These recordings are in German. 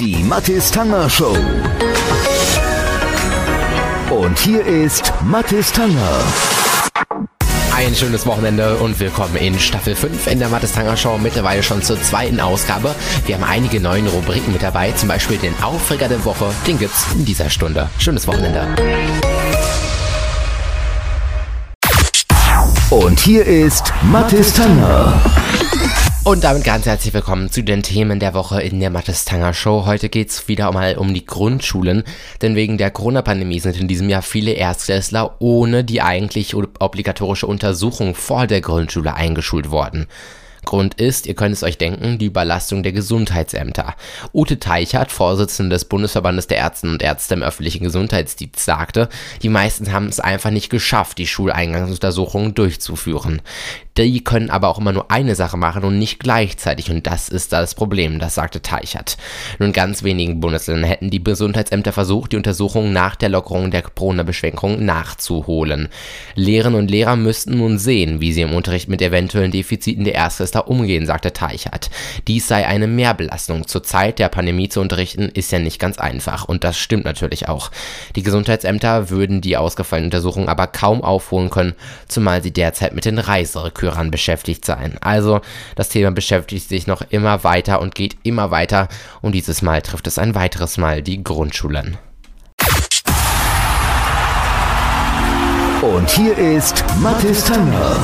Die Mathis Tanger Show. Und hier ist Mathis Tanger. Ein schönes Wochenende und willkommen in Staffel 5 in der Mathis Tanger Show. Mittlerweile schon zur zweiten Ausgabe. Wir haben einige neue Rubriken mit dabei, zum Beispiel den Aufreger der Woche. Den gibt's in dieser Stunde. Schönes Wochenende. Und hier ist Mathis Tanger. Und damit ganz herzlich willkommen zu den Themen der Woche in der Mathis Tanger Show. Heute geht's wieder mal um die Grundschulen, denn wegen der Corona-Pandemie sind in diesem Jahr viele Erstklässler ohne die eigentlich obligatorische Untersuchung vor der Grundschule eingeschult worden. Grund ist, ihr könnt es euch denken, die Überlastung der Gesundheitsämter. Ute Teichert, Vorsitzende des Bundesverbandes der Ärzte und Ärzte im öffentlichen Gesundheitsdienst, sagte, die meisten haben es einfach nicht geschafft, die Schuleingangsuntersuchungen durchzuführen. Die können aber auch immer nur eine Sache machen und nicht gleichzeitig und das ist das Problem, das sagte Teichert. Nun ganz wenigen Bundesländern hätten die Gesundheitsämter versucht, die Untersuchungen nach der Lockerung der Corona-Beschränkungen nachzuholen. Lehrerinnen und Lehrer müssten nun sehen, wie sie im Unterricht mit eventuellen Defiziten der Erstklässler umgehen, sagte Teichert. Dies sei eine Mehrbelastung. Zur Zeit der Pandemie zu unterrichten ist ja nicht ganz einfach und das stimmt natürlich auch. Die Gesundheitsämter würden die ausgefallenen Untersuchungen aber kaum aufholen können, zumal sie derzeit mit den Reiserückkehrern Hörern beschäftigt sein. Also das Thema beschäftigt sich noch immer weiter und geht immer weiter und dieses Mal trifft es ein weiteres Mal die Grundschulen. Und hier ist Mathis Tanger.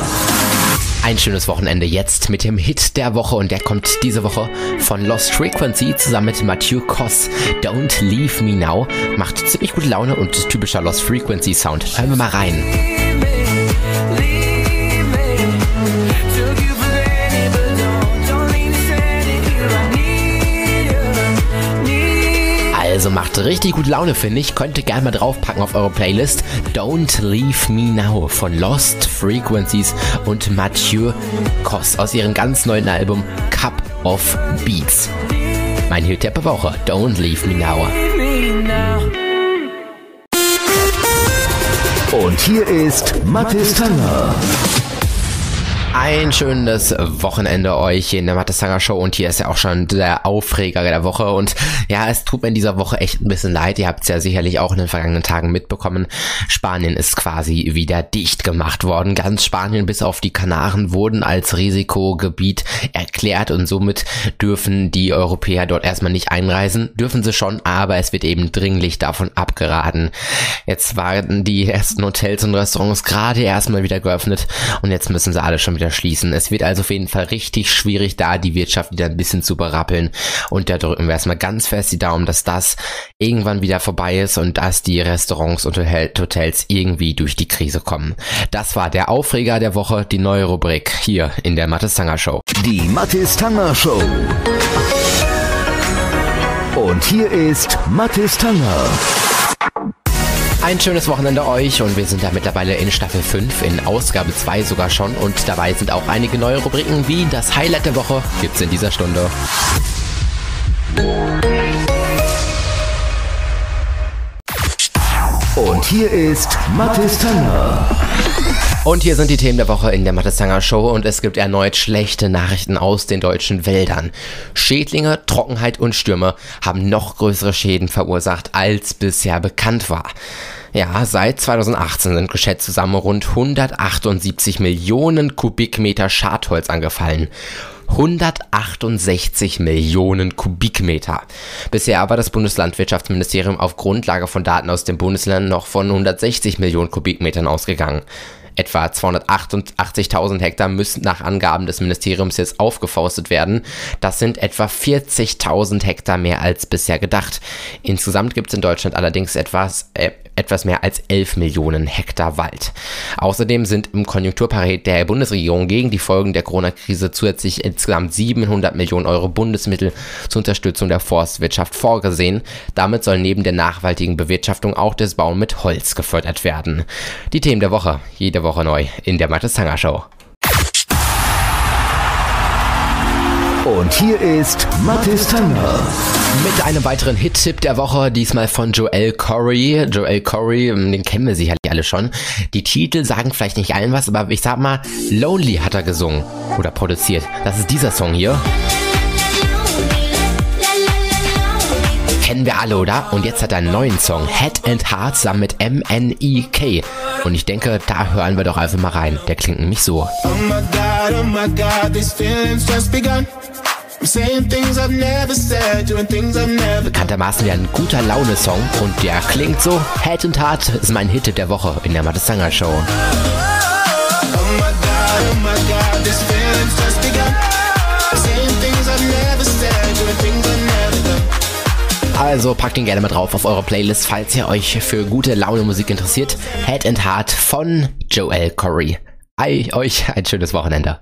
Ein schönes Wochenende jetzt mit dem Hit der Woche und der kommt diese Woche von Lost Frequency zusammen mit Mathieu Koss. Don't Leave Me Now macht ziemlich gute Laune und typischer Lost Frequency Sound. Hören wir mal rein. Macht richtig gute Laune, finde ich. Könnt ihr gerne mal draufpacken auf eure Playlist. Don't Leave Me Now von Lost Frequencies und Mathieu Koss aus ihrem ganz neuen Album Cup of Beats. Mein Hit der Woche. Don't Leave Me Now. Und hier ist Mathis Tanger. Ein schönes Wochenende euch hier in der Mathe-Sanger Show und hier ist ja auch schon der Aufreger der Woche und ja, es tut mir in dieser Woche echt ein bisschen leid. Ihr habt es ja sicherlich auch in den vergangenen Tagen mitbekommen. Spanien ist quasi wieder dicht gemacht worden. Ganz Spanien bis auf die Kanaren wurden als Risikogebiet erklärt und somit dürfen die Europäer dort erstmal nicht einreisen. Dürfen sie schon, aber es wird eben dringlich davon abgeraten. Jetzt waren die ersten Hotels und Restaurants gerade erstmal wieder geöffnet und jetzt müssen sie alle schon wieder wieder schließen. Es wird also auf jeden Fall richtig schwierig, da die Wirtschaft wieder ein bisschen zu berappeln. Und da drücken wir erstmal ganz fest die Daumen, dass das irgendwann wieder vorbei ist und dass die Restaurants und Hotels irgendwie durch die Krise kommen. Das war der Aufreger der Woche, die neue Rubrik hier in der Mathis Tanger Show. Die Mathis Tanger Show. Und hier ist Mathis Tanger. Ein schönes Wochenende euch und wir sind da mittlerweile in Staffel 5, in Ausgabe 2 sogar schon und dabei sind auch einige neue Rubriken wie das Highlight der Woche gibt's in dieser Stunde. Und hier ist Mathis Tanger. Und hier sind die Themen der Woche in der Mattestanger Show und es gibt erneut schlechte Nachrichten aus den deutschen Wäldern. Schädlinge, Trockenheit und Stürme haben noch größere Schäden verursacht, als bisher bekannt war. Ja, seit 2018 sind geschätzt zusammen rund 178 Millionen Kubikmeter Schadholz angefallen. 168 Millionen Kubikmeter. Bisher war das Bundeslandwirtschaftsministerium auf Grundlage von Daten aus den Bundesländern noch von 160 Millionen Kubikmetern ausgegangen. Etwa 288.000 Hektar müssen nach Angaben des Ministeriums jetzt aufgeforstet werden. Das sind etwa 40.000 Hektar mehr als bisher gedacht. Insgesamt gibt es in Deutschland allerdings etwas, äh, etwas mehr als 11 Millionen Hektar Wald. Außerdem sind im Konjunkturpaket der Bundesregierung gegen die Folgen der Corona-Krise zusätzlich insgesamt 700 Millionen Euro Bundesmittel zur Unterstützung der Forstwirtschaft vorgesehen. Damit soll neben der nachhaltigen Bewirtschaftung auch das Bauen mit Holz gefördert werden. Die Themen der Woche, jede Woche neu in der Mattes Tanger Show. Und hier ist Mathis Tanger. Mit einem weiteren Hit-Tipp der Woche, diesmal von Joel Corey. Joel Corey, ähm, den kennen wir sicherlich alle schon. Die Titel sagen vielleicht nicht allen was, aber ich sag mal, Lonely hat er gesungen oder produziert. Das ist dieser Song hier. Kennen wir alle, oder? Und jetzt hat er einen neuen Song, Head and Heart, zusammen mit M-N-E-K. Und ich denke, da hören wir doch einfach mal rein. Der klingt nämlich so. Oh my God, oh my God, these feelings just begun. Bekanntermaßen wie ein guter Laune-Song und der klingt so. Head and Heart ist mein Hit der Woche in der Mattes Sanger Show. Also packt ihn gerne mal drauf auf eure Playlist, falls ihr euch für gute Laune Musik interessiert. Head and Heart von Joel Corey. Ei, euch ein schönes Wochenende.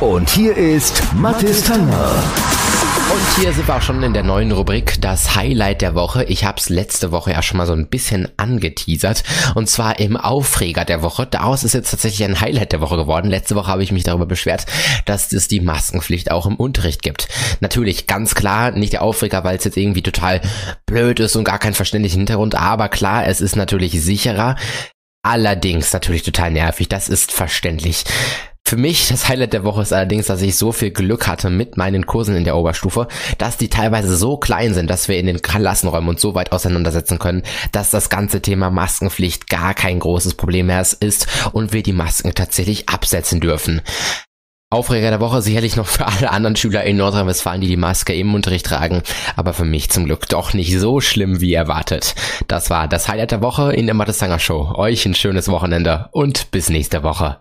Und hier ist Mathis Tanger. Und hier sind wir auch schon in der neuen Rubrik, das Highlight der Woche. Ich habe es letzte Woche ja schon mal so ein bisschen angeteasert. Und zwar im Aufreger der Woche. Daraus ist jetzt tatsächlich ein Highlight der Woche geworden. Letzte Woche habe ich mich darüber beschwert, dass es die Maskenpflicht auch im Unterricht gibt. Natürlich, ganz klar, nicht der Aufreger, weil es jetzt irgendwie total blöd ist und gar keinen verständlichen Hintergrund. Aber klar, es ist natürlich sicherer. Allerdings natürlich total nervig, das ist verständlich. Für mich das Highlight der Woche ist allerdings, dass ich so viel Glück hatte mit meinen Kursen in der Oberstufe, dass die teilweise so klein sind, dass wir in den Klassenräumen uns so weit auseinandersetzen können, dass das ganze Thema Maskenpflicht gar kein großes Problem mehr ist und wir die Masken tatsächlich absetzen dürfen. Aufreger der Woche sicherlich noch für alle anderen Schüler in Nordrhein-Westfalen, die die Maske im Unterricht tragen, aber für mich zum Glück doch nicht so schlimm wie erwartet. Das war das Highlight der Woche in der Mattes Show. Euch ein schönes Wochenende und bis nächste Woche.